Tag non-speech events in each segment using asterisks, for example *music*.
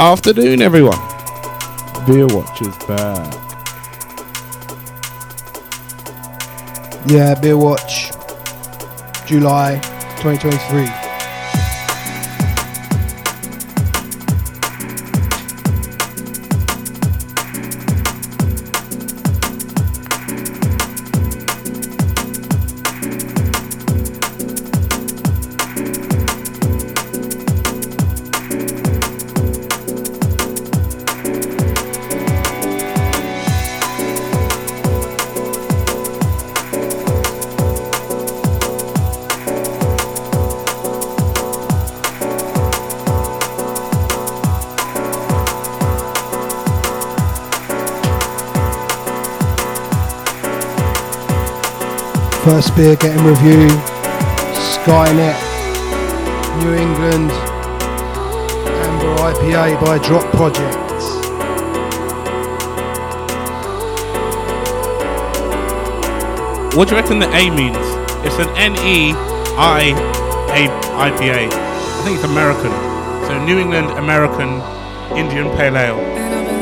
afternoon, everyone. Beer Watch is back. Yeah, Beer Watch, July 2023. First beer getting review, Skynet, New England, Amber IPA by Drop Projects. What do you reckon the A means? It's an N E I A I P A. I think it's American. So New England American Indian Pale Ale.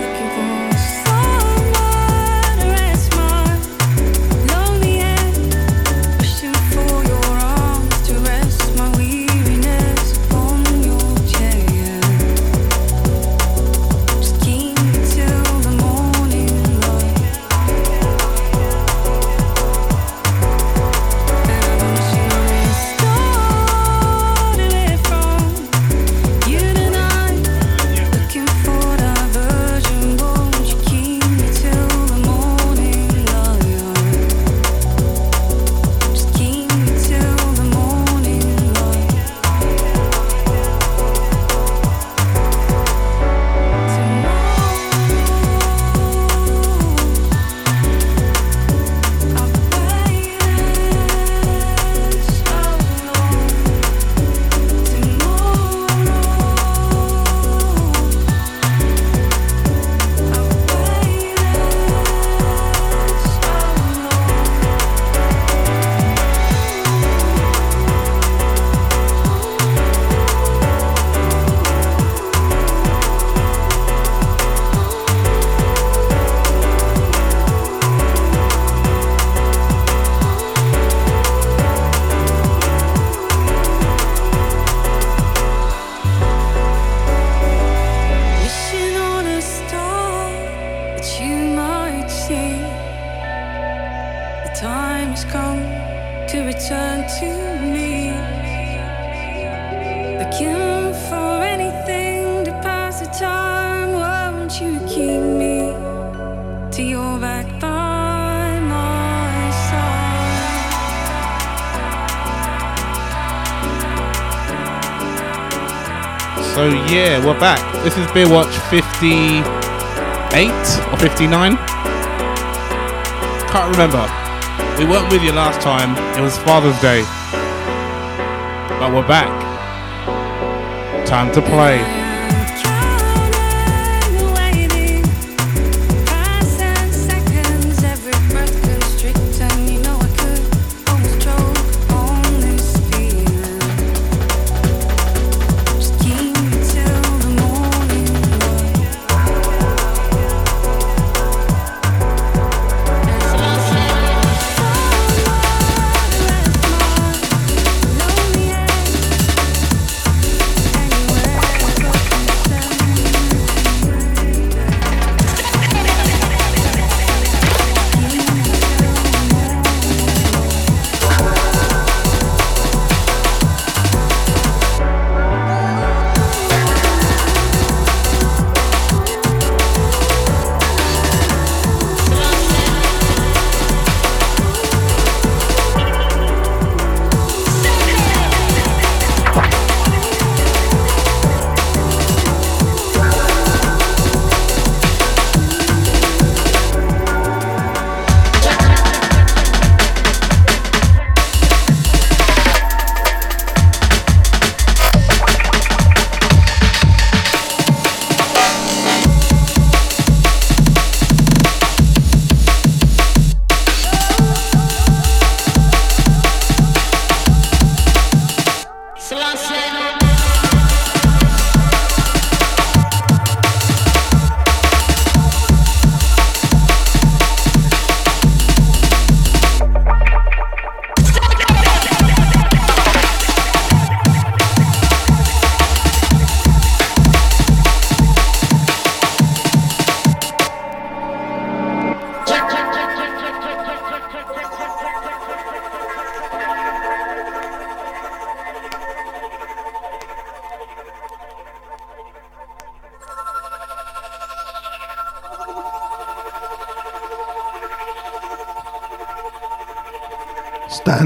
Is Beer Watch 58 or 59. Can't remember. We weren't with you last time. It was Father's Day. But we're back. Time to play.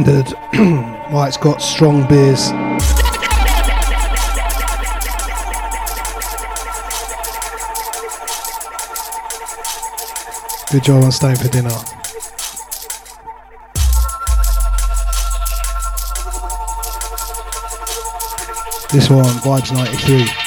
Standard. *clears throat* it's got strong beers. Good job on staying for dinner. This one, Vibes 93.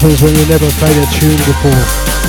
Happens when you never played a tune before.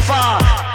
far.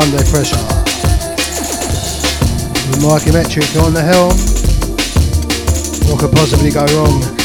Sunday pressure. With Mikey Metric on the helm. What could possibly go wrong?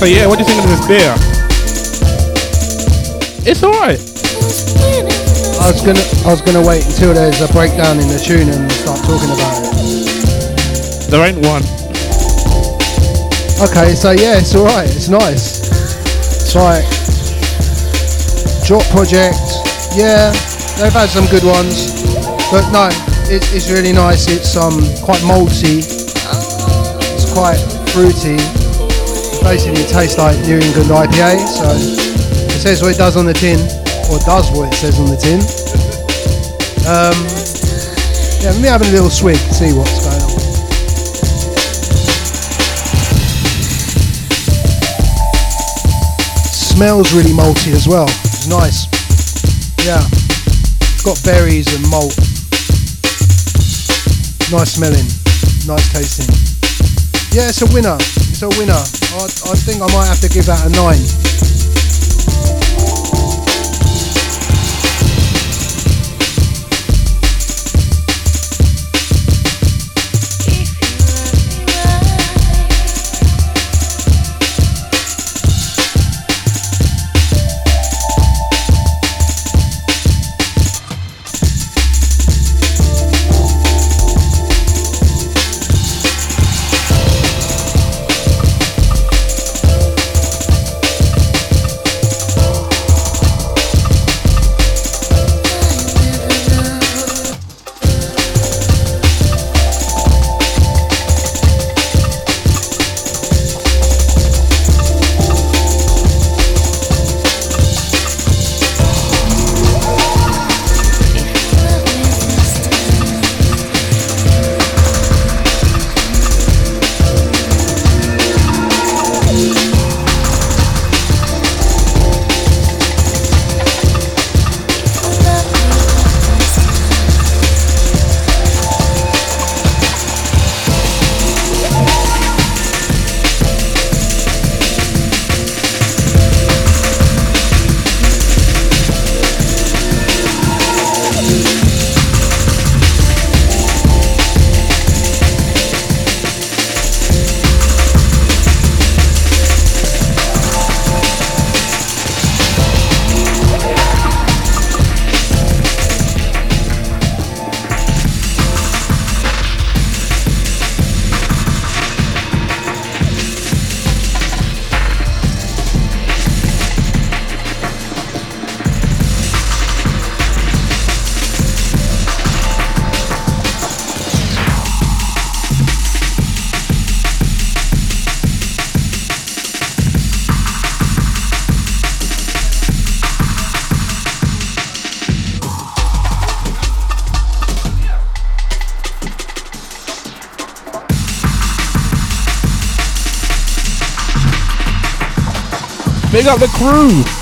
So yeah, what do you think of this beer? It's alright. I was gonna I was gonna wait until there's a breakdown in the tune and start talking about it. There ain't one. Okay, so yeah, it's alright, it's nice. It's like Drop Project, yeah, they've had some good ones. But no, it, it's really nice, it's um quite malty, it's quite fruity, Basically, tastes like New England IPA. So it says what it does on the tin, or does what it says on the tin. Um, yeah, let me have a little swig, see what's going on. smells really malty as well. It's nice. Yeah. Got berries and malt. Nice smelling. Nice tasting. Yeah, it's a winner. It's a winner. I, I think I might have to give that a 9. Big up the crew.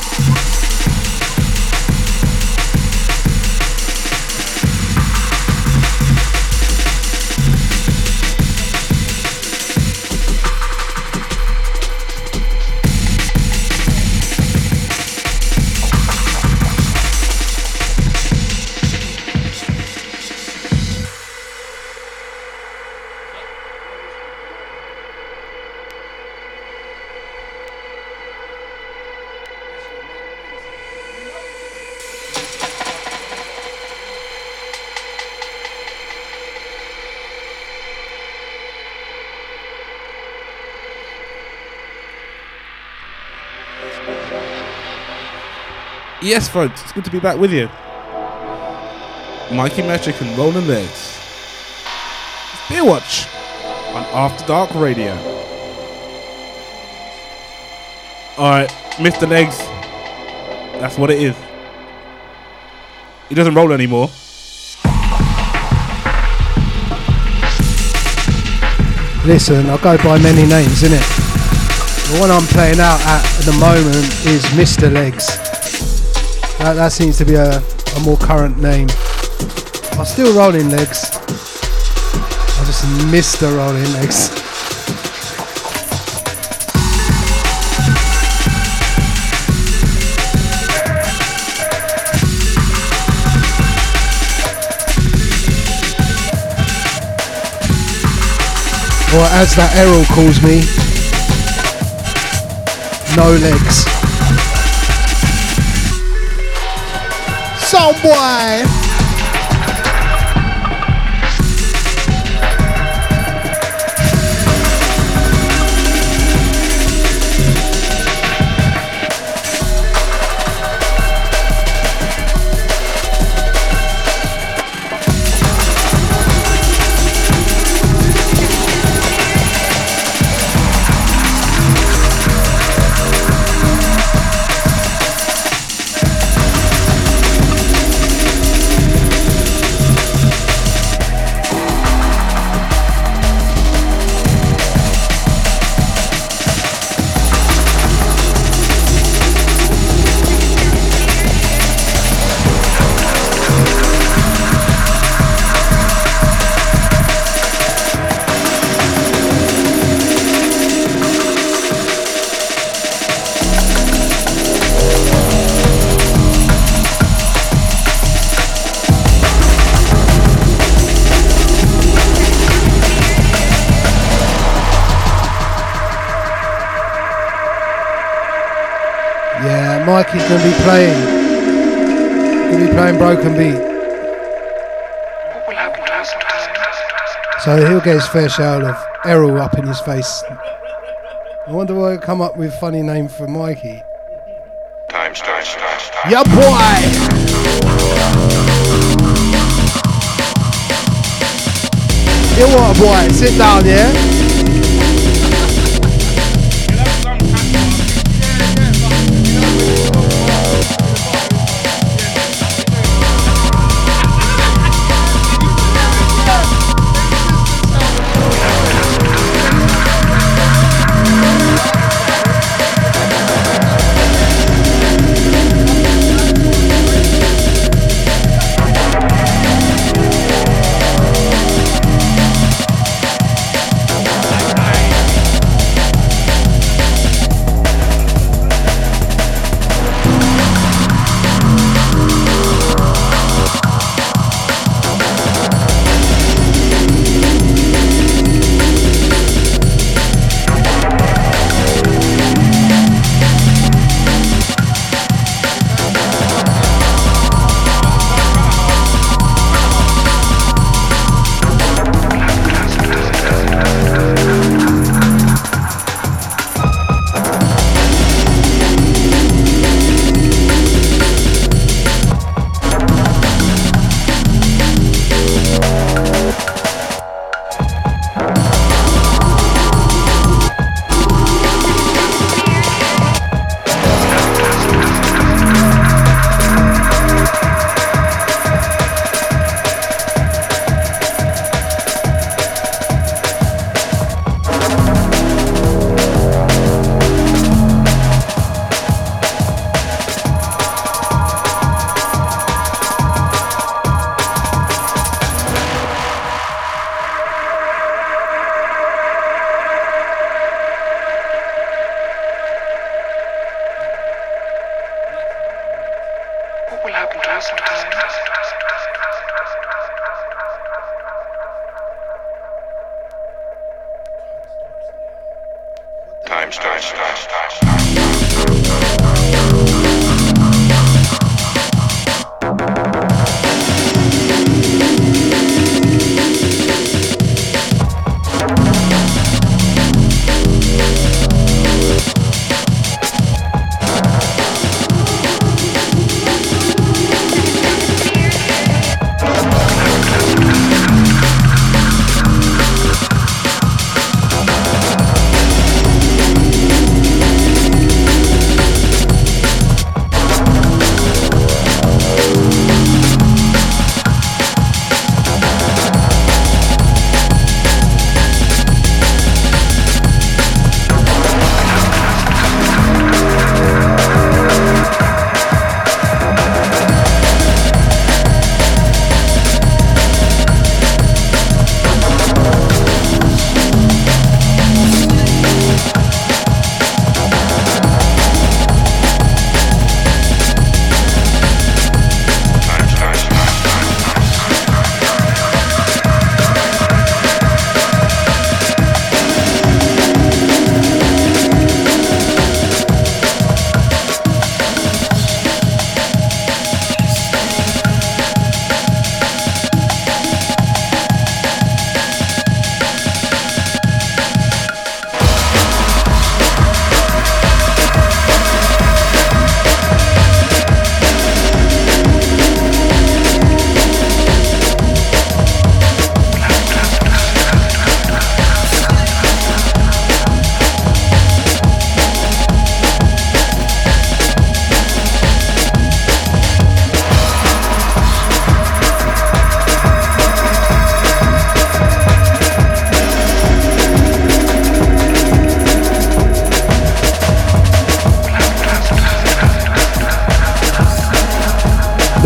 Yes, folks, it's good to be back with you. Mikey Metric and Rolling Legs. It's Beer Watch on After Dark Radio. Alright, Mr. Legs. That's what it is. He doesn't roll anymore. Listen, I go by many names, innit? The one I'm playing out at the moment is Mr. Legs. That, that seems to be a, a more current name. I'm still rolling legs. I just missed the Rolling Legs. Or as that Errol calls me, no legs. Some going to be playing. Going to be playing Broken Beat. So he'll get his fair share of Errol up in his face. I wonder why I come up with a funny name for Mikey. Time starts. Yeah, boy! You what, boy? Sit down, yeah?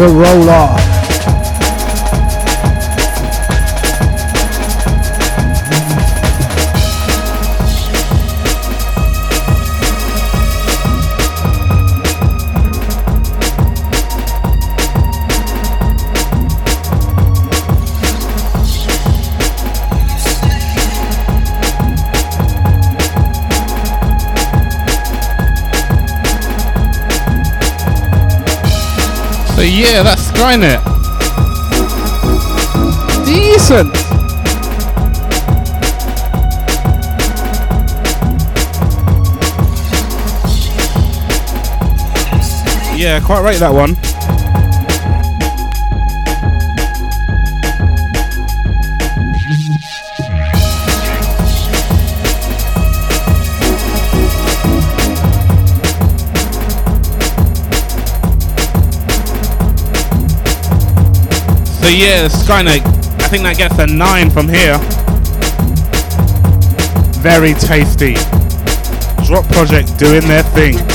The roll yeah, that's Skynet. Decent. Yeah, quite right that one. So yeah, Skynet, I think that gets a 9 from here. Very tasty. Drop Project doing their thing.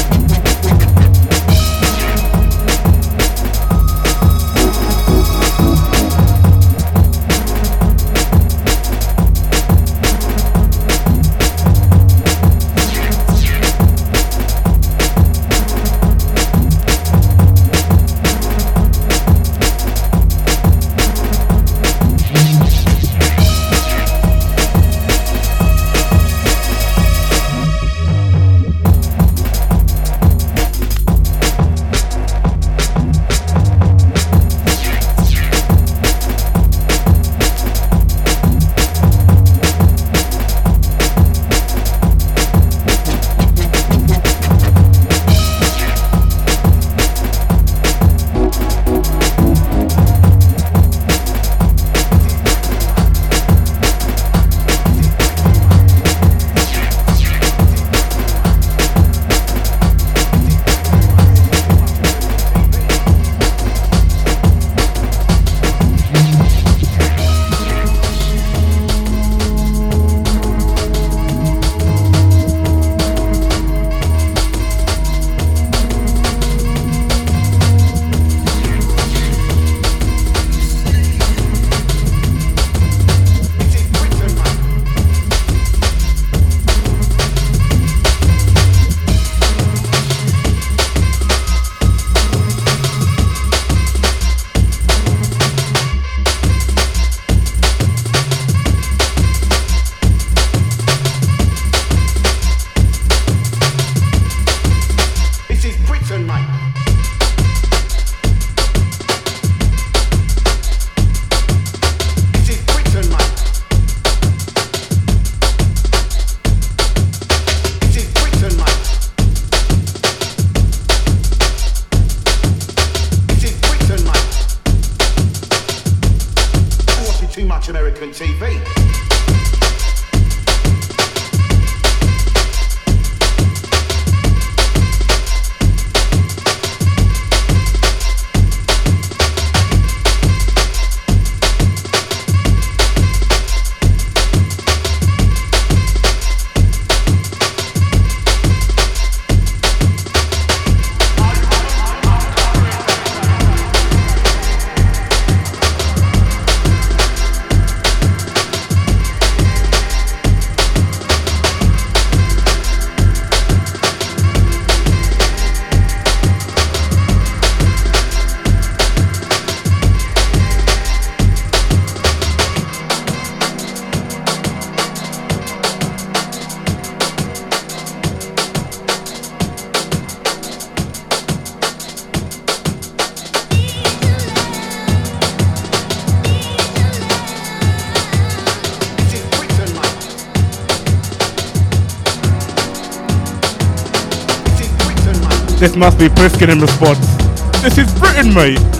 Must be Briskin in response. This is Britain, mate.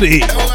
Rowdy.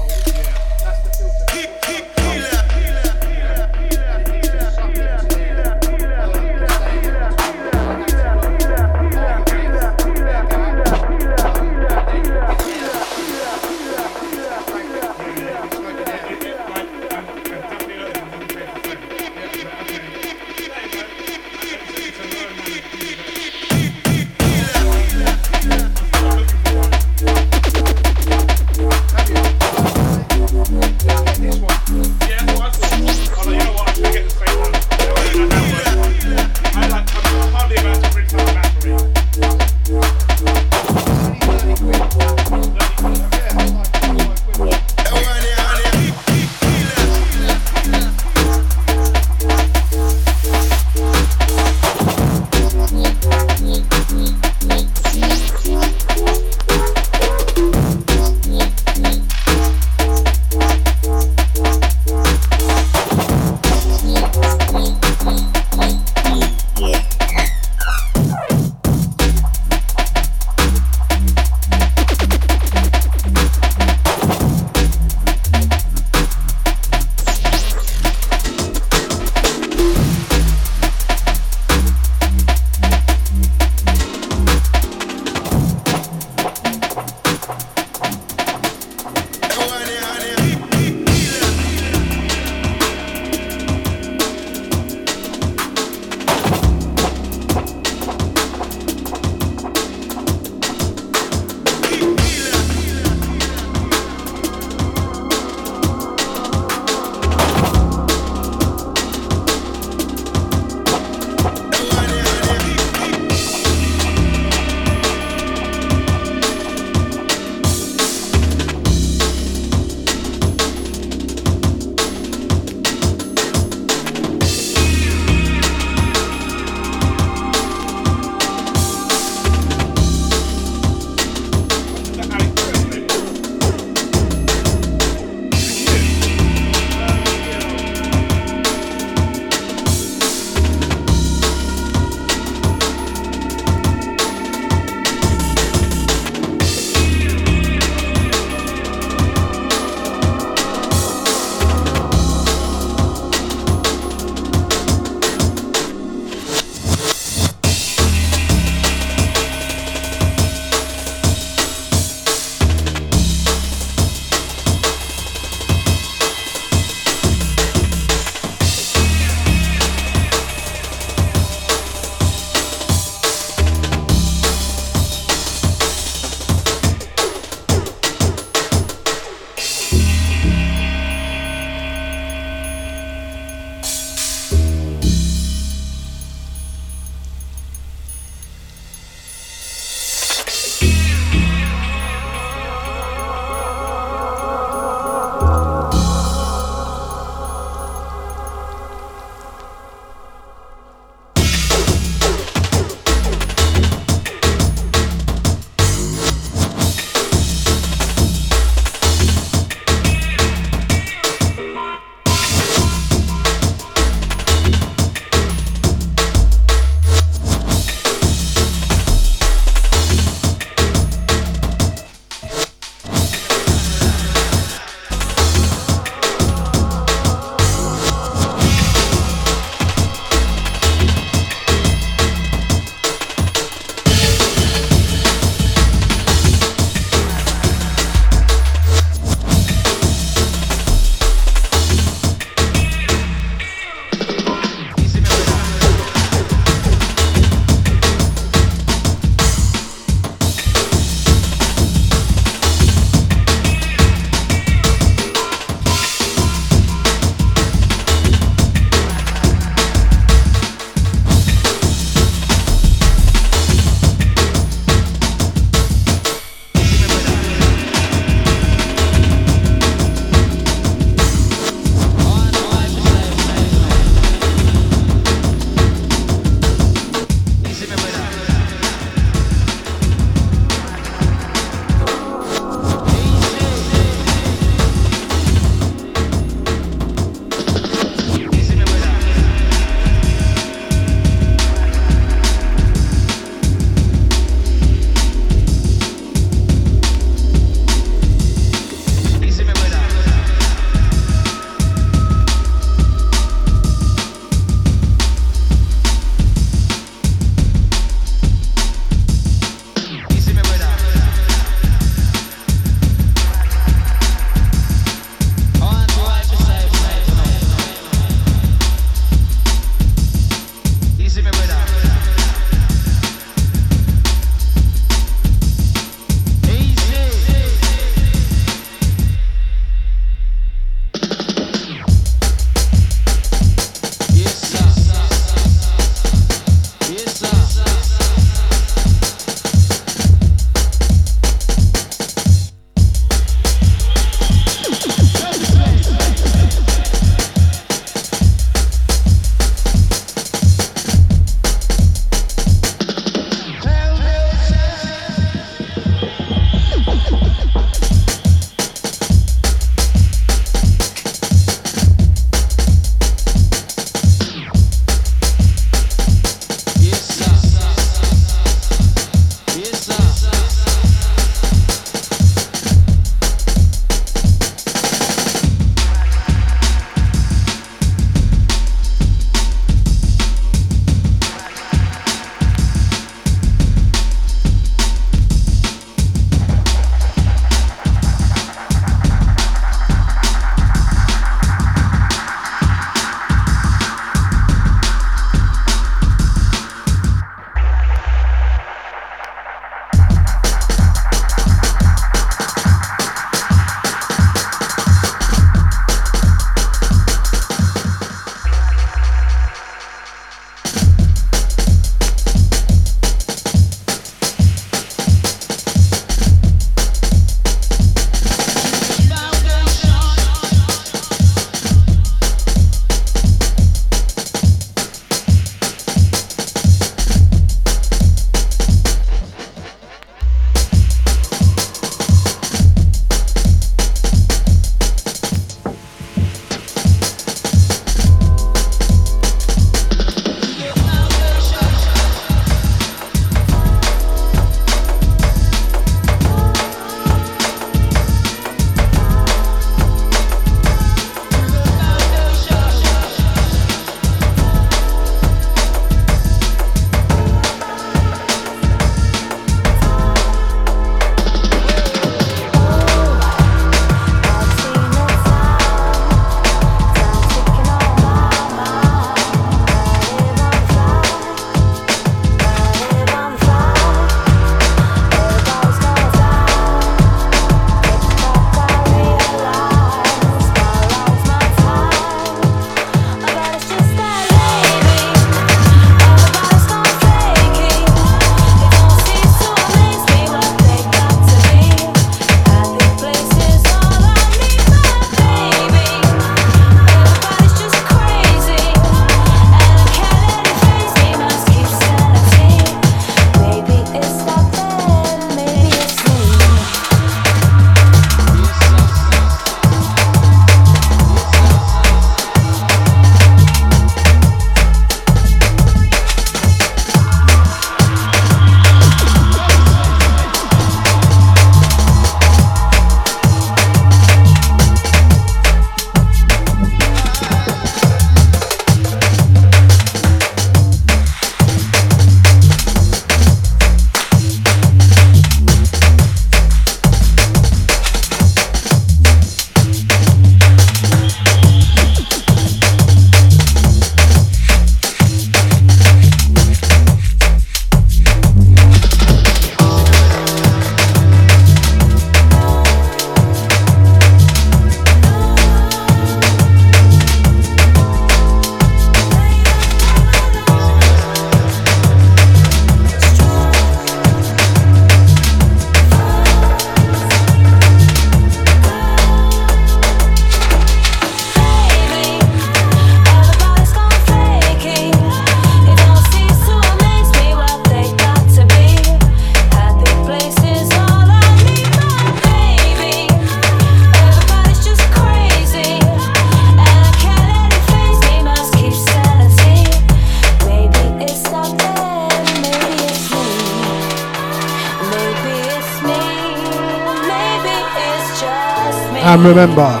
Remember,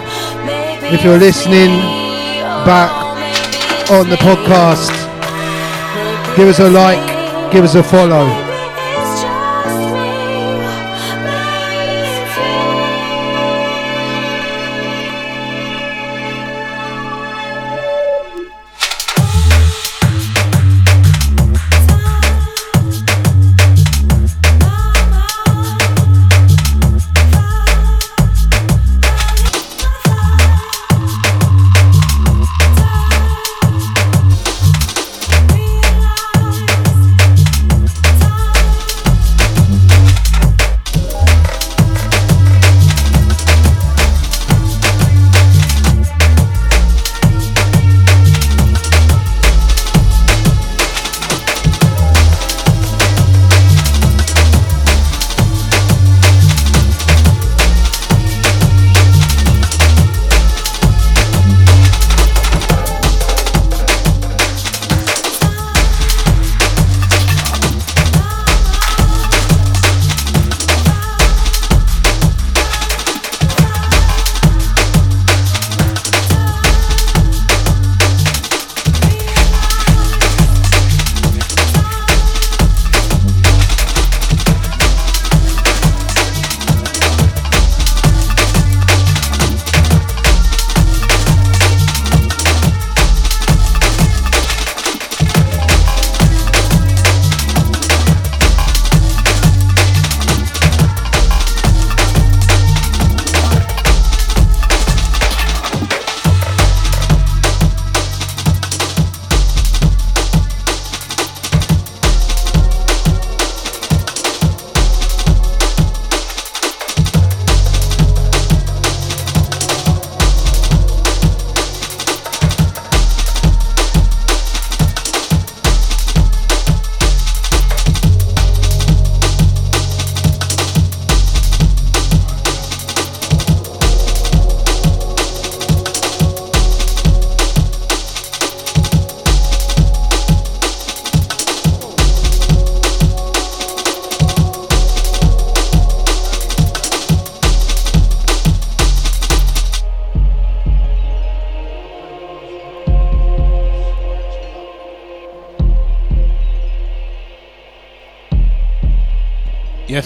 if you're listening back on the podcast, give us a like, give us a follow.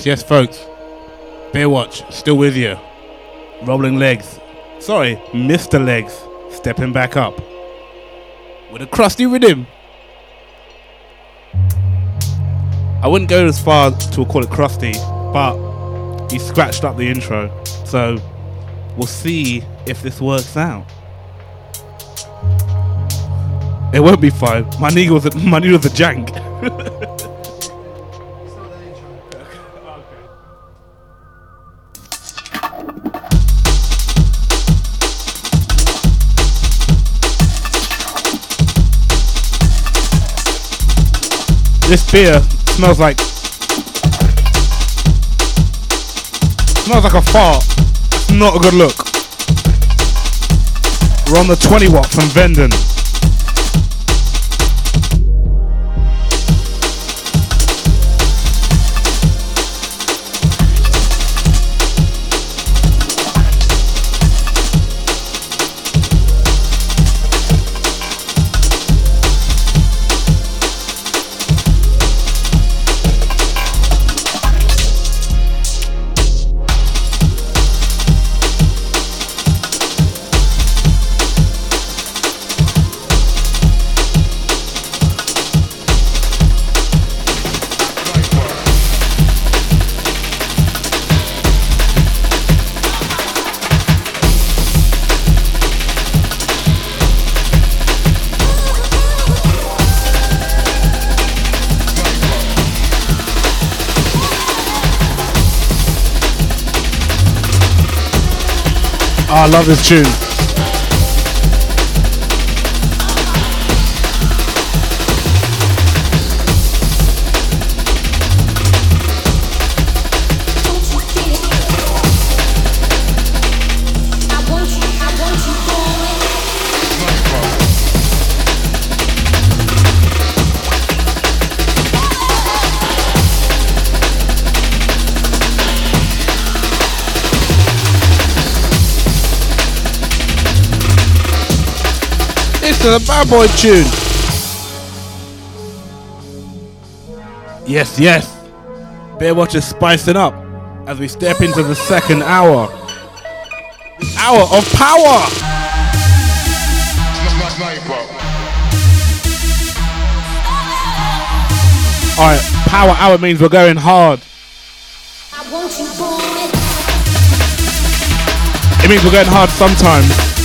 Yes, folks. Beerwatch, still with you. Rolling legs. Sorry, Mr. Legs. Stepping back up. With a crusty rhythm. I wouldn't go as far to call it crusty, but he scratched up the intro. So we'll see if this works out. It won't be fine. My needle's a, *laughs* my needle's a jank. Beer smells like smells like a fart. Not a good look. We're on the 20 watt from Venden. Love this tune. Is a bad boy tune. Yes, yes. Beerwatch is spicing up as we step into the second hour. The hour of power. Alright, power hour means we're going hard. It means we're going hard sometimes.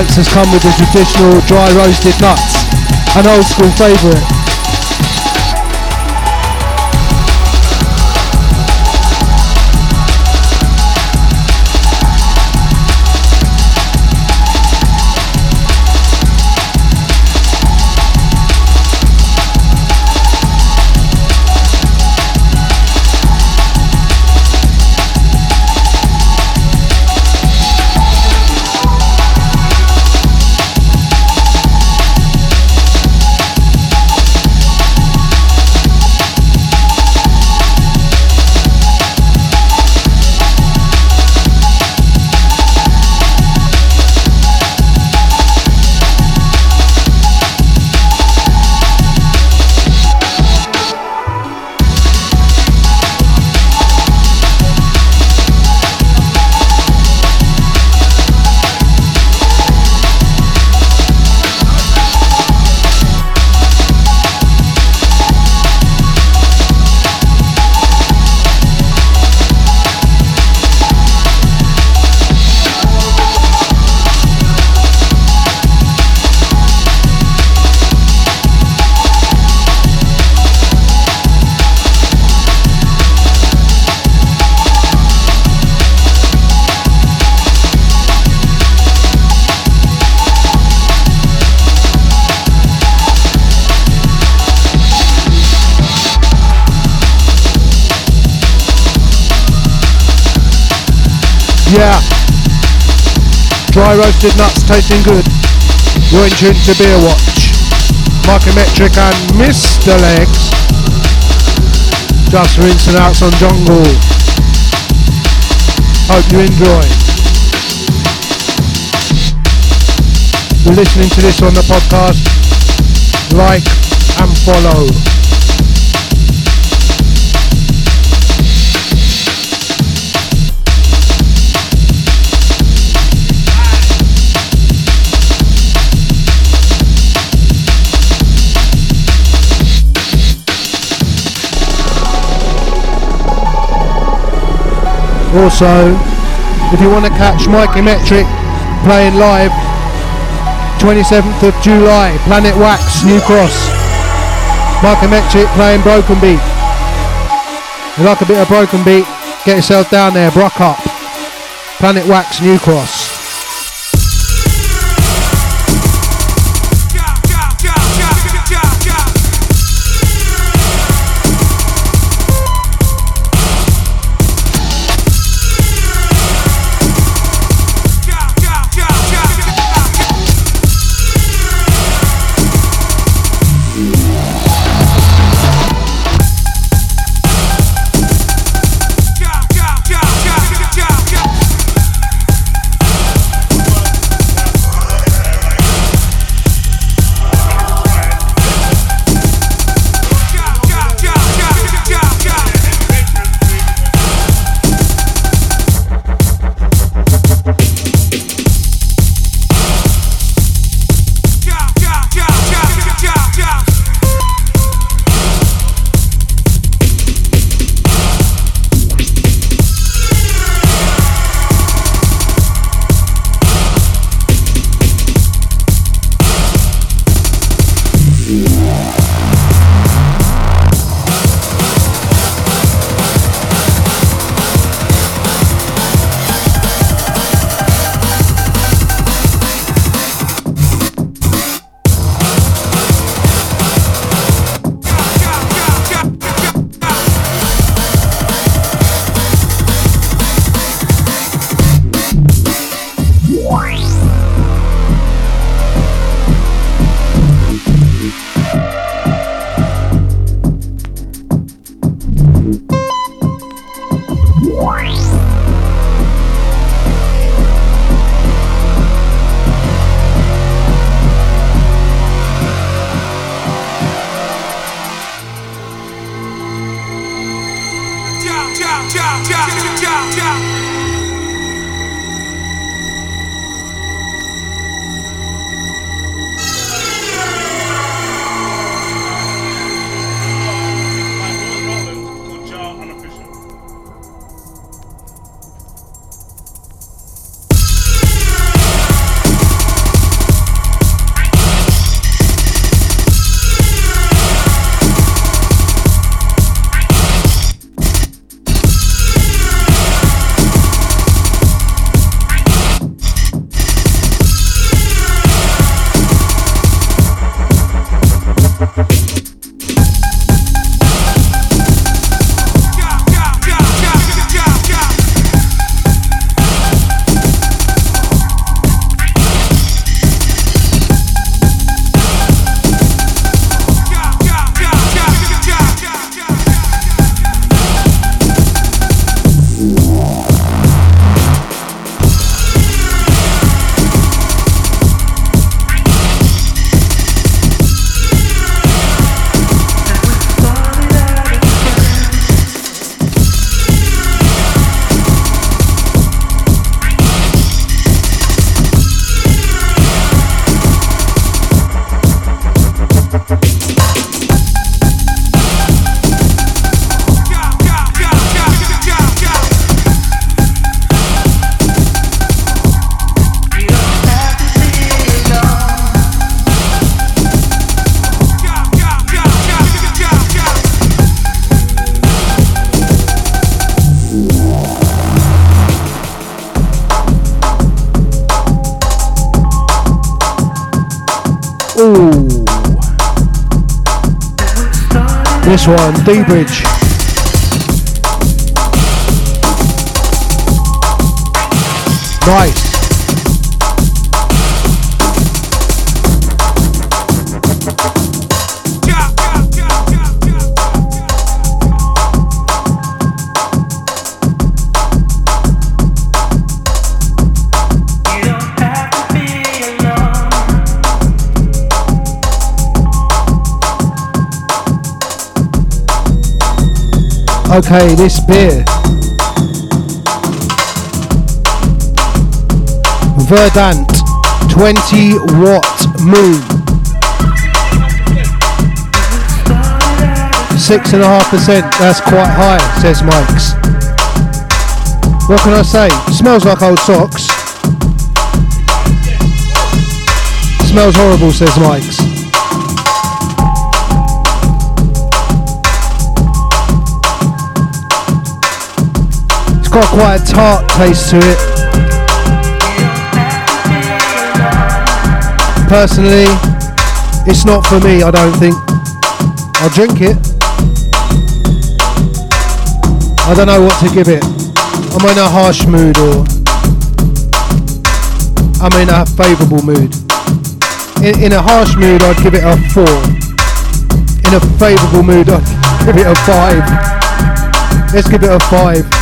Has come with the traditional dry roasted nuts, an old school favourite. Roasted nuts tasting good. You're in tune to Beerwatch. Markometric and Mr. Legs. Just rinsing out some jungle. Hope you enjoy. You're listening to this on the podcast. Like and follow. Also, if you want to catch Mikey Metric playing live, 27th of July, Planet Wax, New Cross. Mikey Metric playing Broken Beat. You like a bit of Broken Beat? Get yourself down there, Brock up. Planet Wax, New Cross. This one, dBridge. Nice. Okay, this beer. Verdant 20 watt moon. Six and a half percent, that's quite high, says Mike's. What can I say? Smells like old socks. Smells horrible, says Mike's. Got quite a tart taste to it. Personally, it's not for me, I don't think. I'll drink it. I don't know what to give it. I'm in a harsh mood or I'm in a favourable mood. In, in a harsh mood, I'd give it a four. In a favourable mood, I'd *laughs* give it a five. Let's give it a five.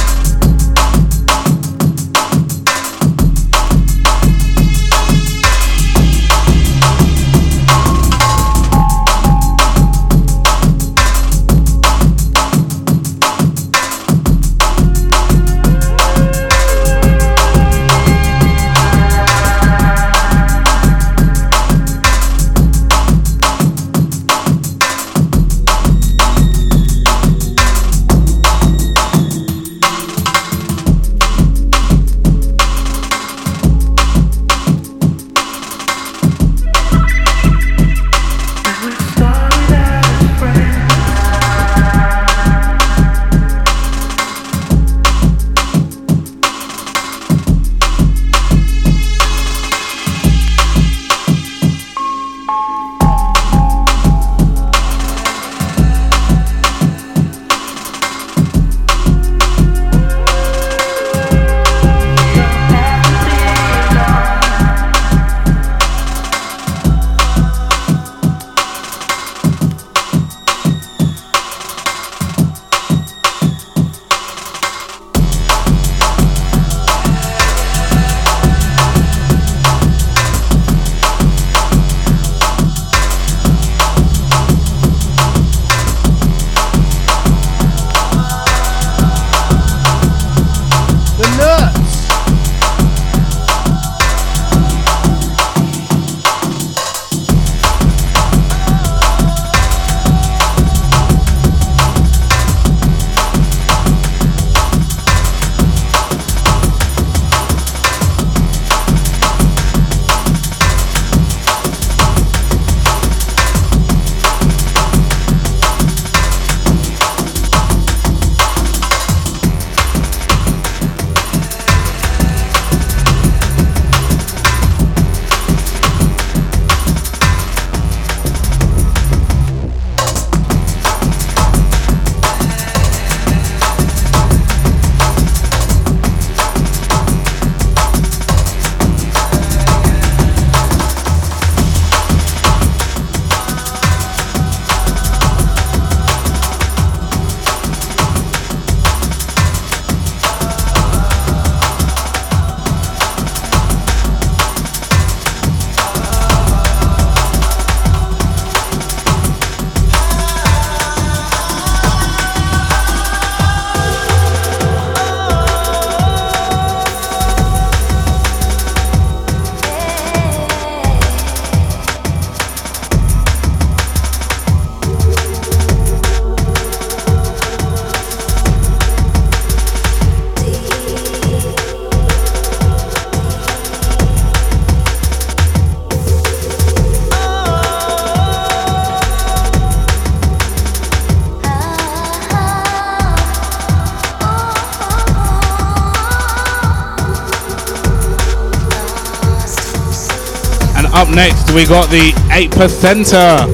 Up next, we got the 8 percenter.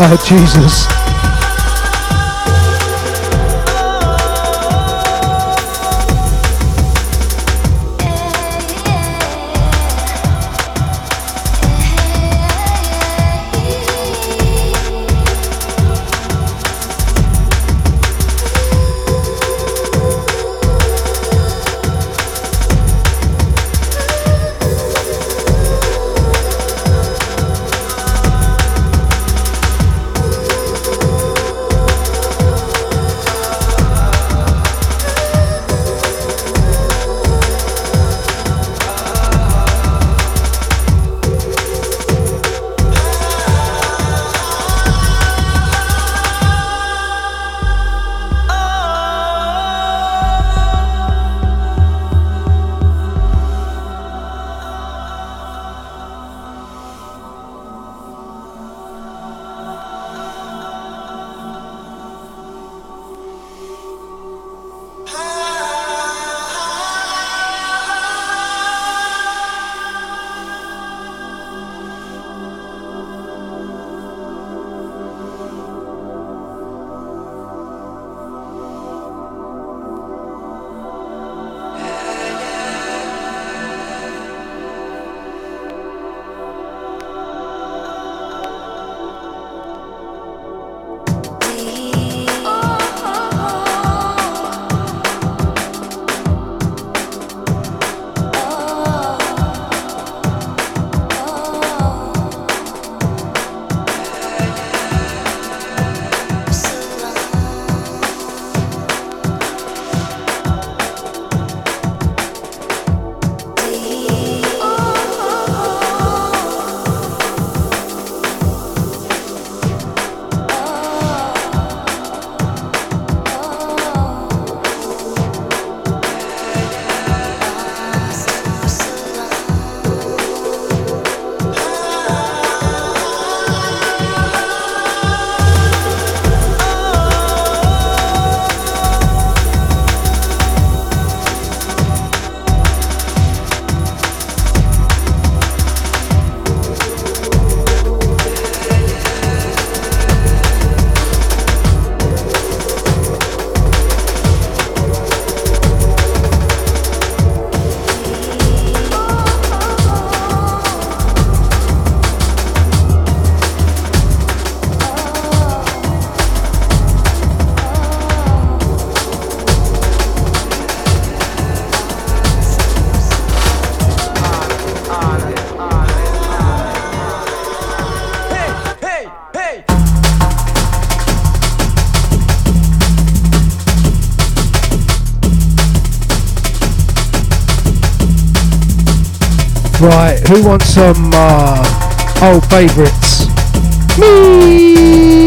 Oh, Jesus. Right, who wants some uh, old favourites? Me!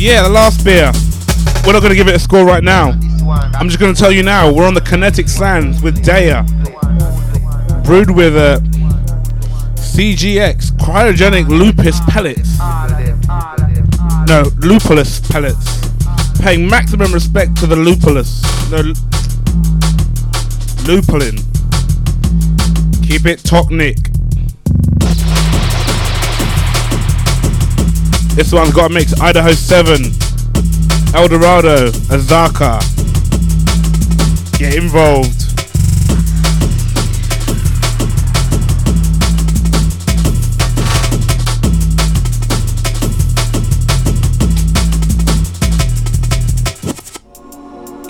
Yeah, the last beer. We're not gonna give it a score right now. I'm just gonna tell you now. We're on the Kinetic Sands with Daya, brewed with uh, a CGX cryogenic lupus pellets. No, lupulus pellets. Paying maximum respect to the lupulus. No, lupulin. Keep it Nick. This one's got a mix Idaho 7, El Dorado, Azacca. Get involved.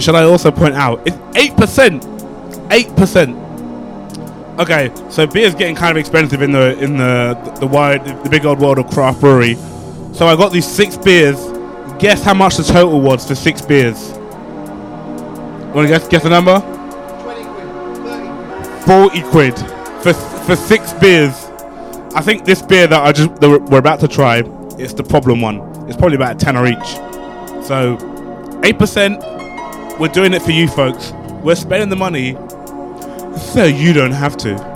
Should I also point out it's eight percent, eight percent. Okay, so beer's getting kind of expensive in the in the the wide the big old world of craft brewery. So I got these six beers. Guess how much the total was for six beers? Want to guess? Guess the number? Twenty quid. Forty quid for for six beers. I think this beer that I just that we're about to try, it's the problem one. It's probably about a tenner each. So eight percent, We're doing it for you folks. We're spending the money so you don't have to.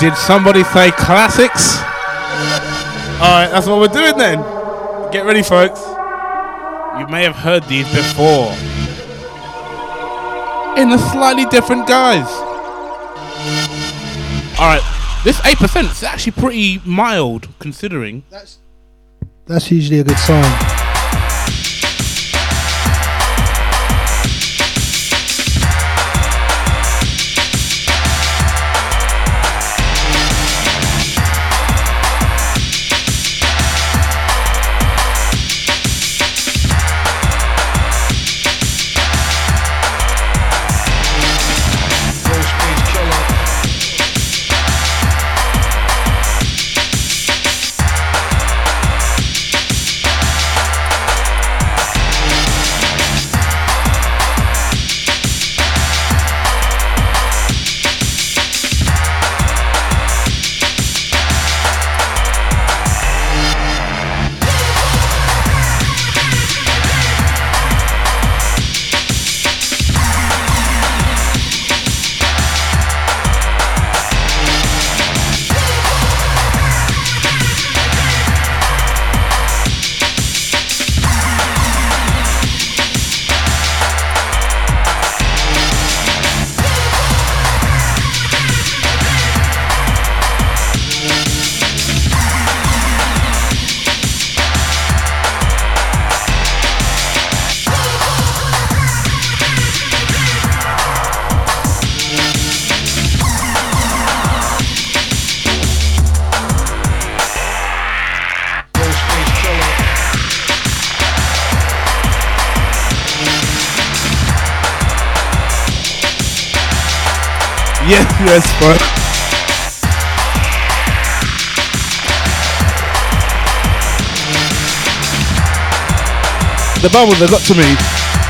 Did somebody say classics? Alright, that's what we're doing then. Get ready, folks. You may have heard these before. In a slightly different guise. Alright, this 8% is actually pretty mild considering. That's that's usually a good sign. Yes. The bubble they got to me.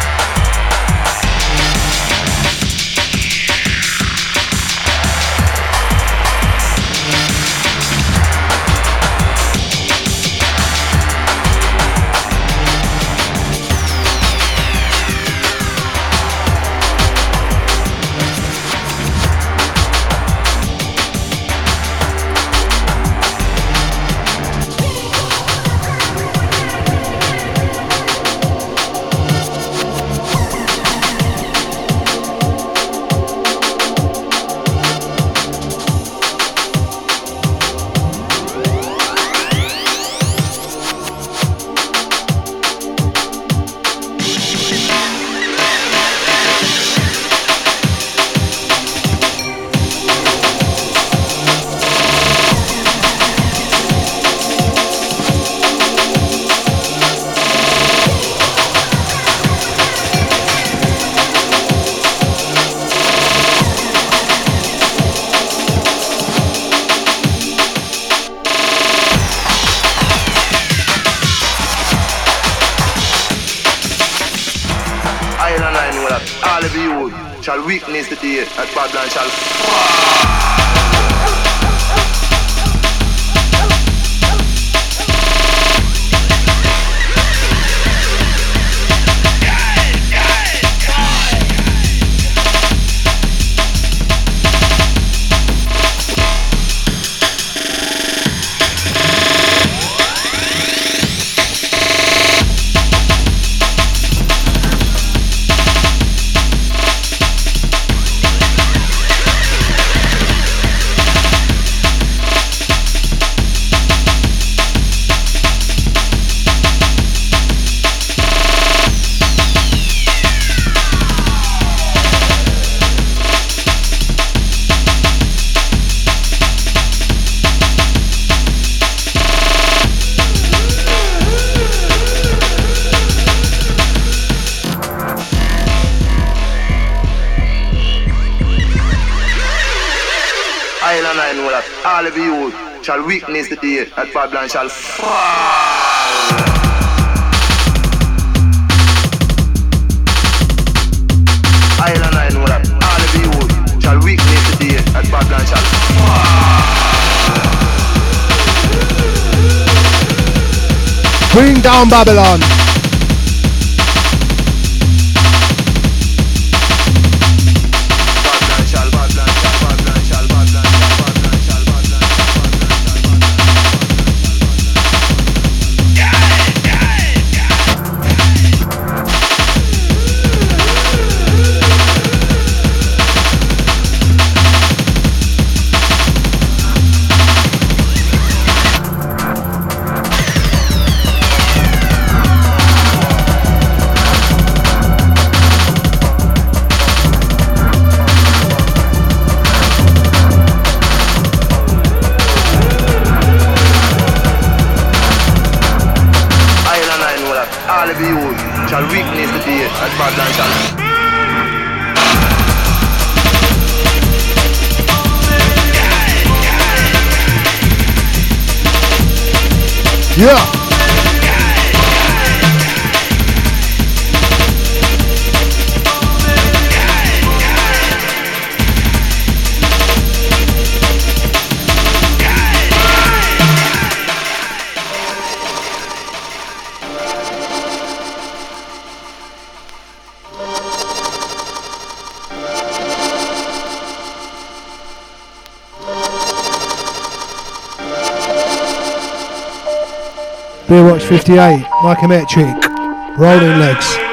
48 at Babylon shall fall. Island I know that all of you shall weakness today at Babylon shall fall. Bring down Babylon. 58, Mikey Metric Rolling Legs.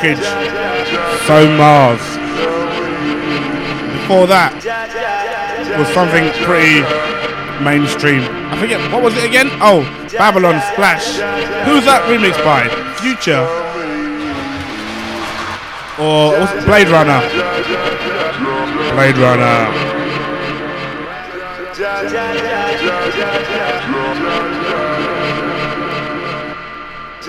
Breakage, So Mars. Before that was something pretty mainstream. I forget, what was it again? Oh, Babylon Splash. Who's that remix by? Future. Or? Blade Runner. Blade Runner.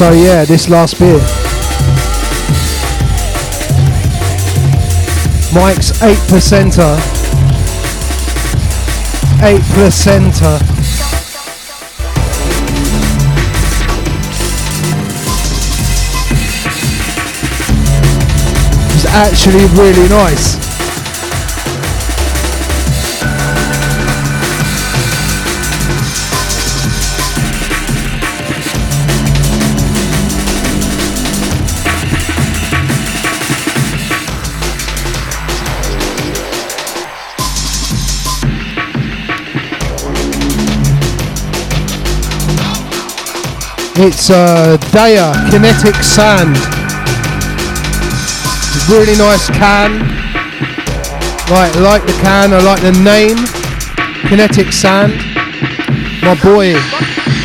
So yeah, this last beer. Mike's 8 percenter. 8 placenta. It's actually really nice. It's uh, Daya Kinetic Sand. Really nice can. Like, like the can, I like the name. Kinetic Sand. My boy,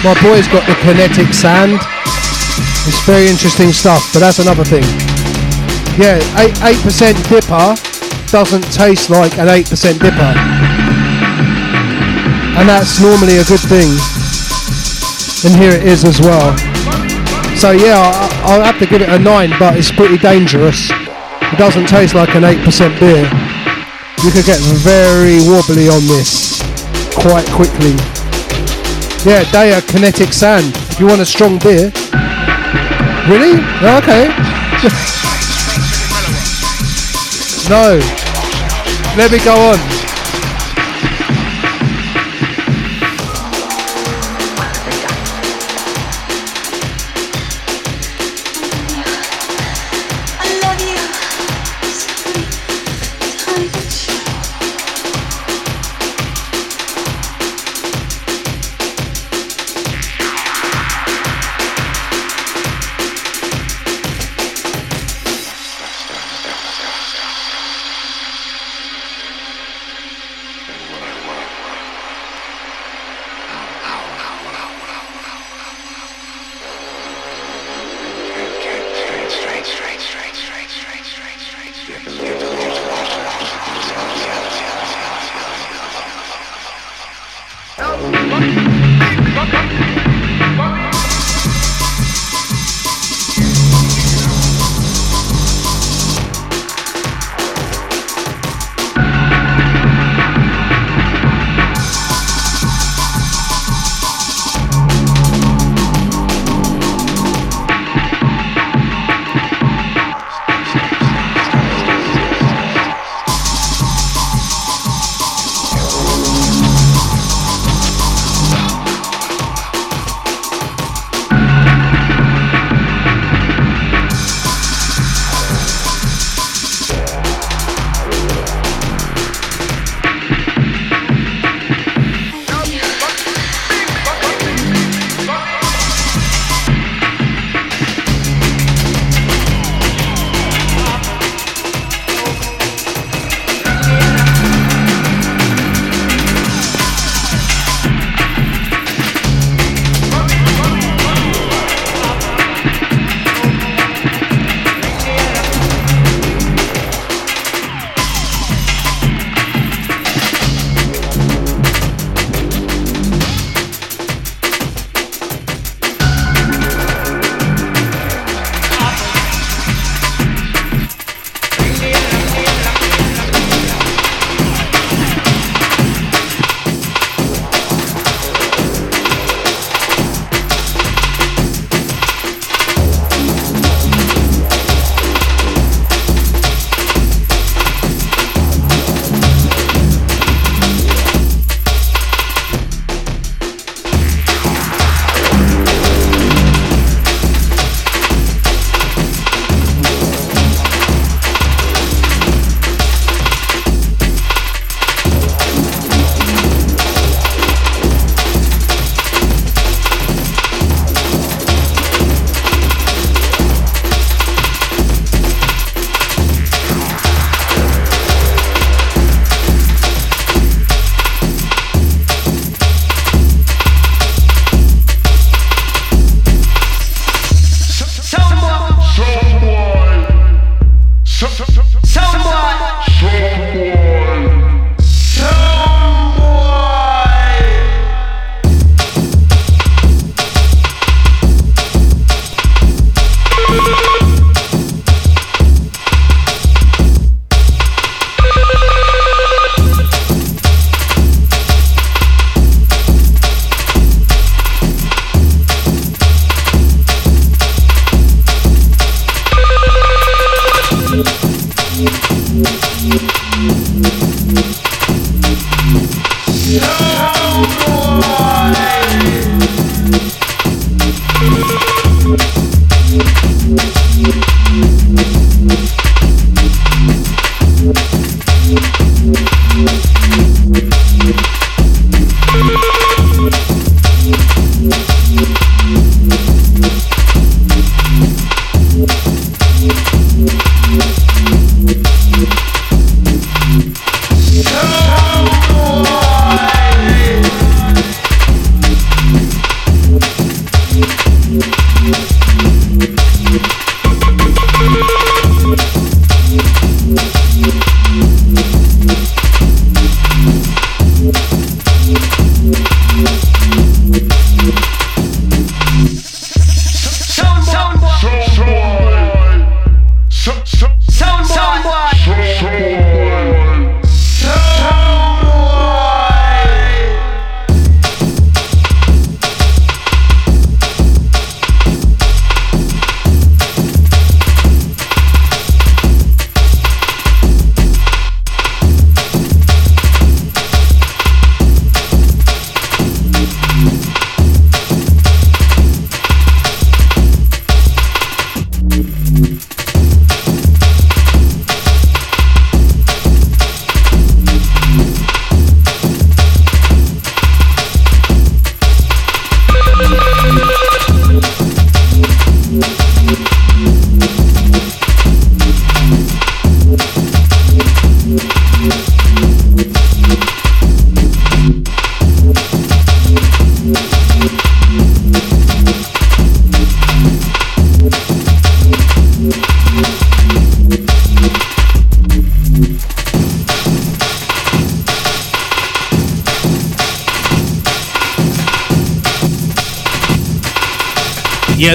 my boy's got the Kinetic Sand. It's very interesting stuff, but that's another thing. Yeah, eight percent dipper doesn't taste like an eight percent dipper, and that's normally a good thing and here it is as well. So yeah, I'll have to give it a 9, but it's pretty dangerous. It doesn't taste like an 8% beer. You could get very wobbly on this quite quickly. Yeah, Daya Kinetic Sand. If you want a strong beer. Really? Oh, okay. *laughs* no. Let me go on.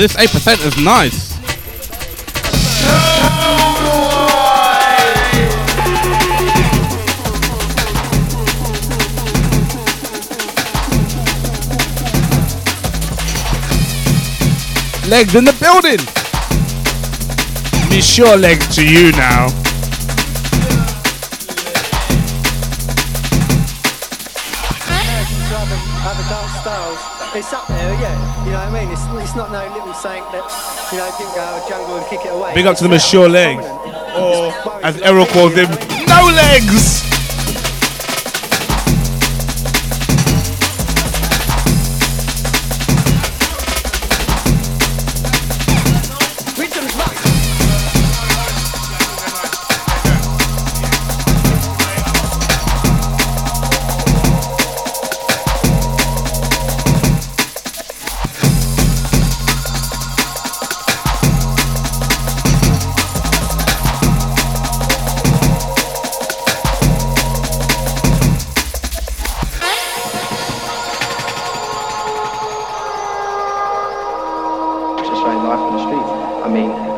Yeah, this 8% is nice. Legs in the building. Me sure legs to you now. Big up to the mature legs. Or, as Errol calls you him, know what I mean? no legs!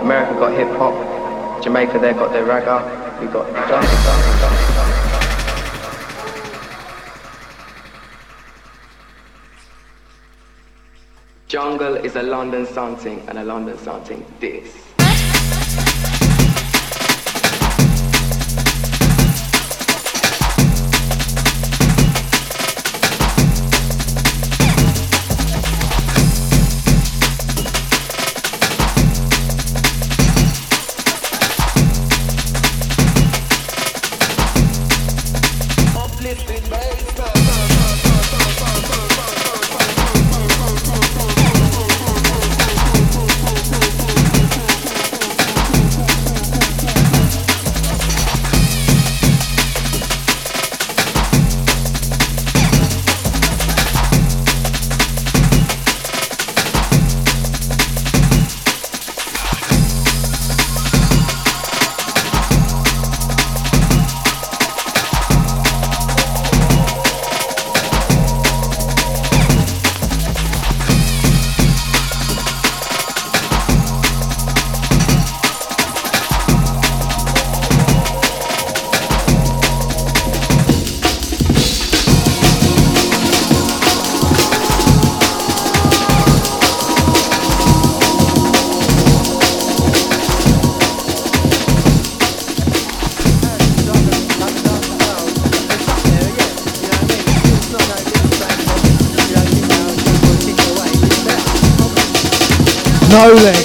America got hip hop, Jamaica they got their ragga, we got dance, dance, dance. Jungle is a London something and a London something this. No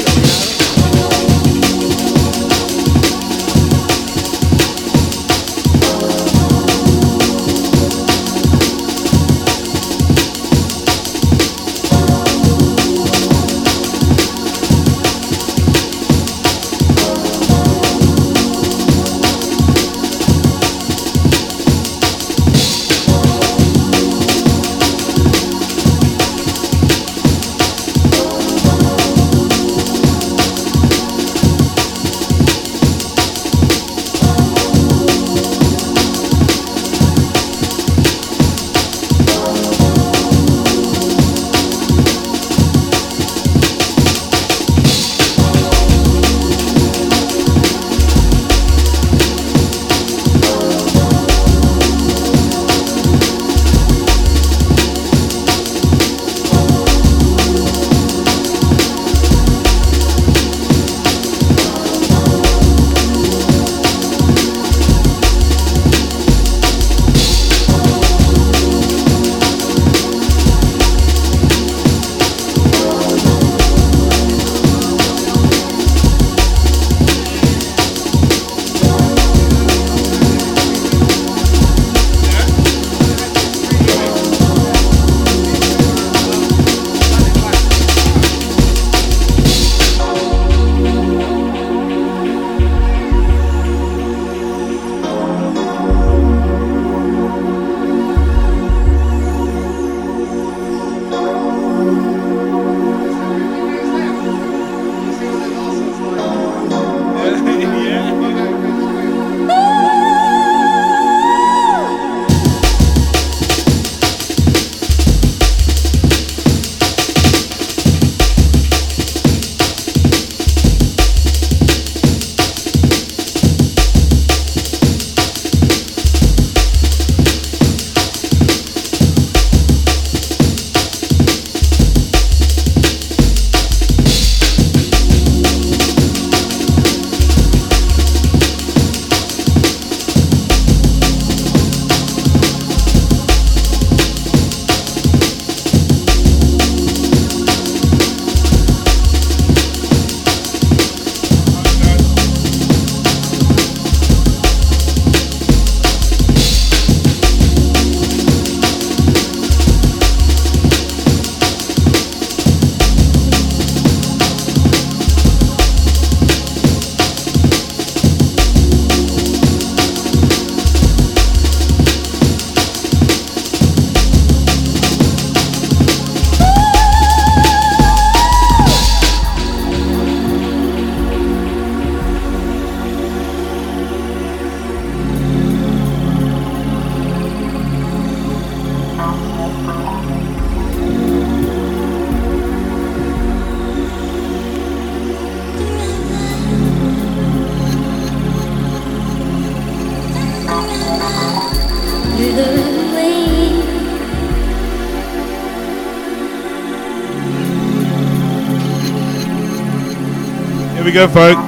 leg. we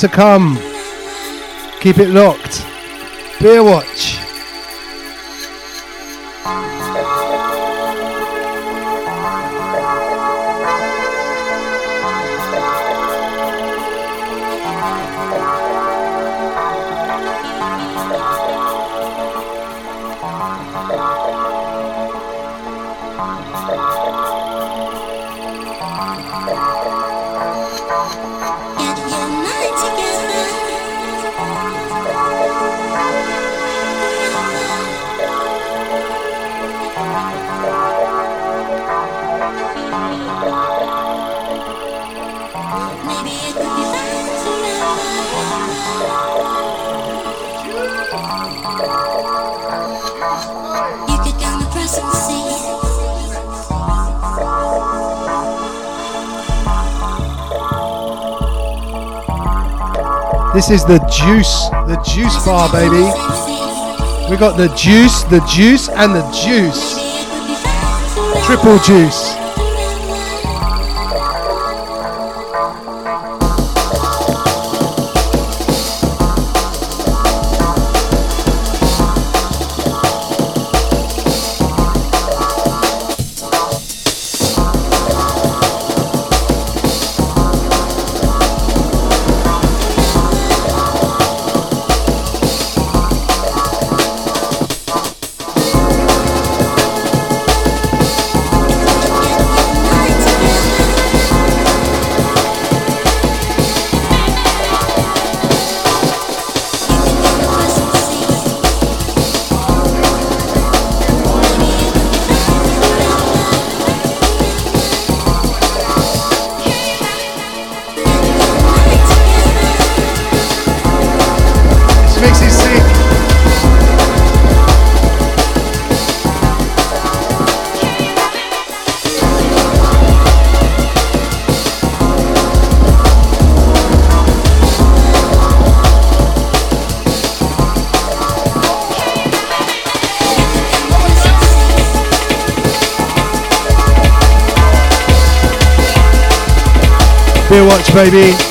to come. Keep it locked. Beerwatch. This is the juice, the juice bar, baby. We got the juice, the juice, and the juice. Triple juice. Baby.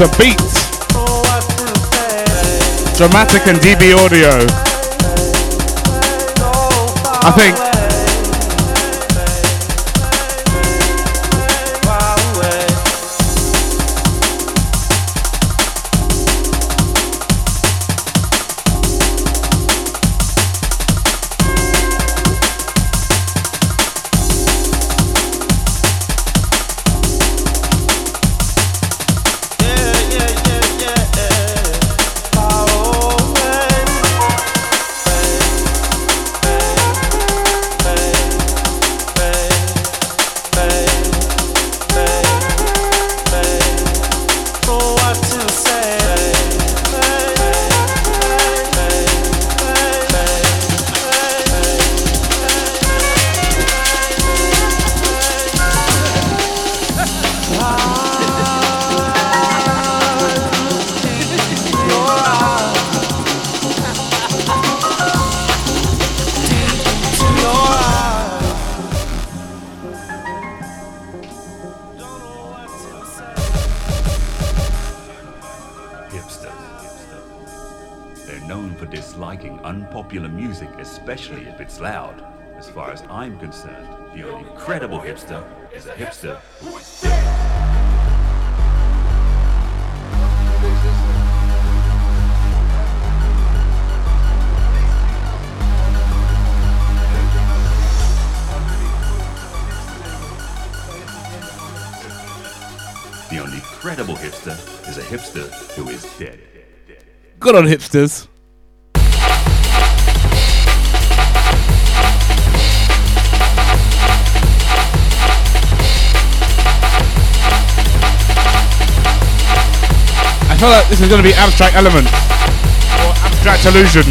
A beat. Dramatic and DB audio. I think. The only credible hipster is a hipster who is dead. The only credible hipster is a hipster who is dead. Good on hipsters. Feel like this is going to be abstract element or abstract illusion.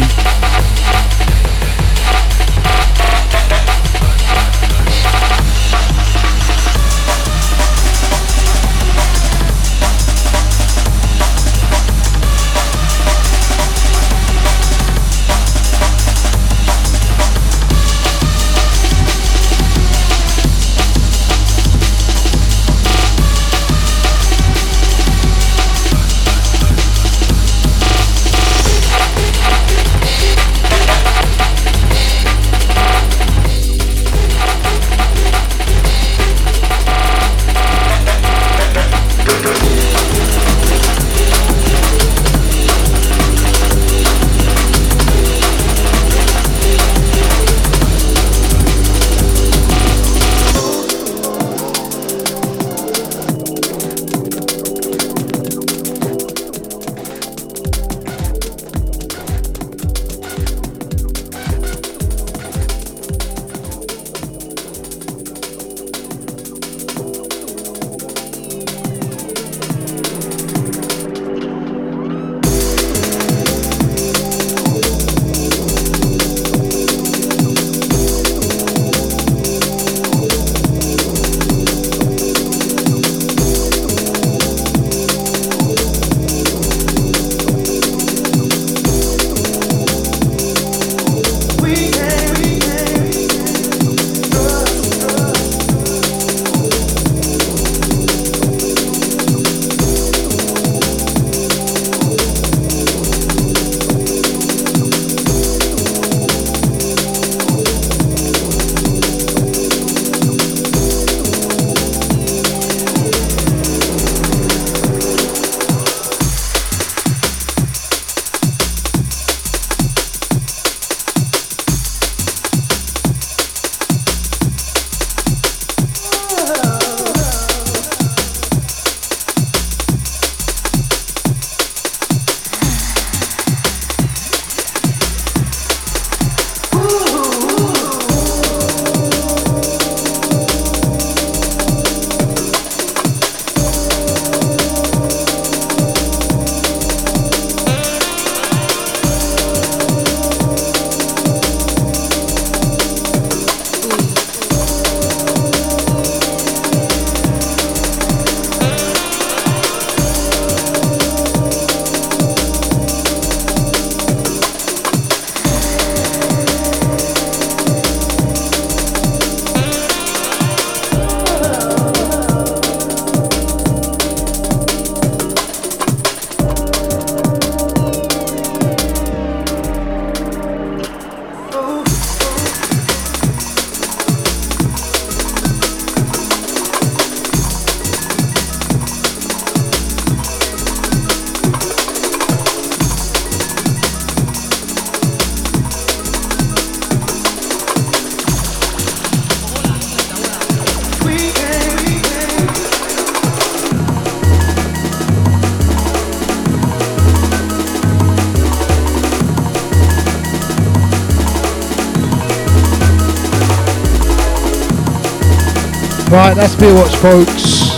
That's Beerwatch, folks.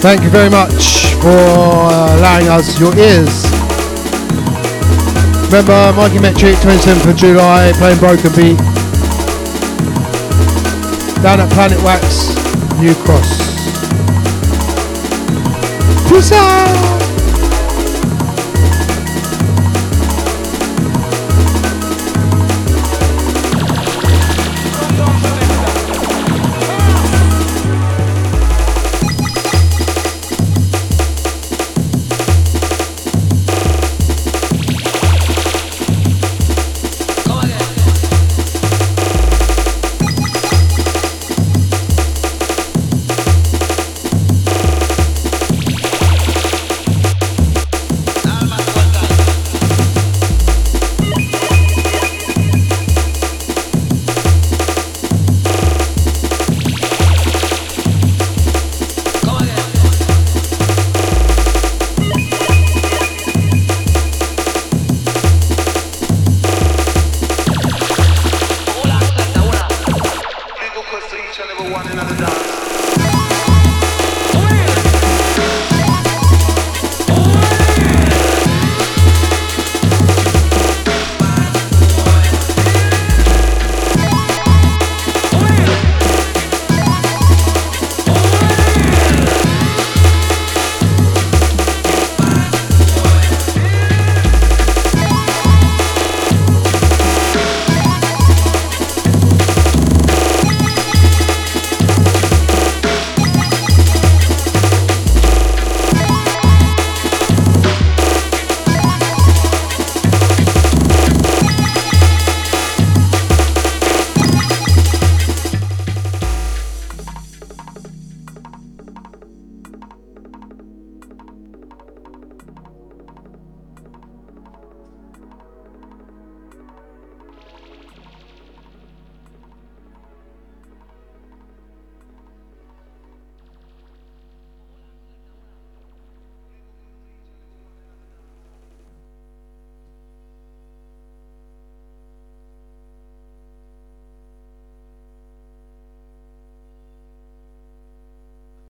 Thank you very much for uh, allowing us your ears. Remember, Mikey Metric, 27th of July, playing Broken Beat. Down at Planet Wax, New Cross. Peace out!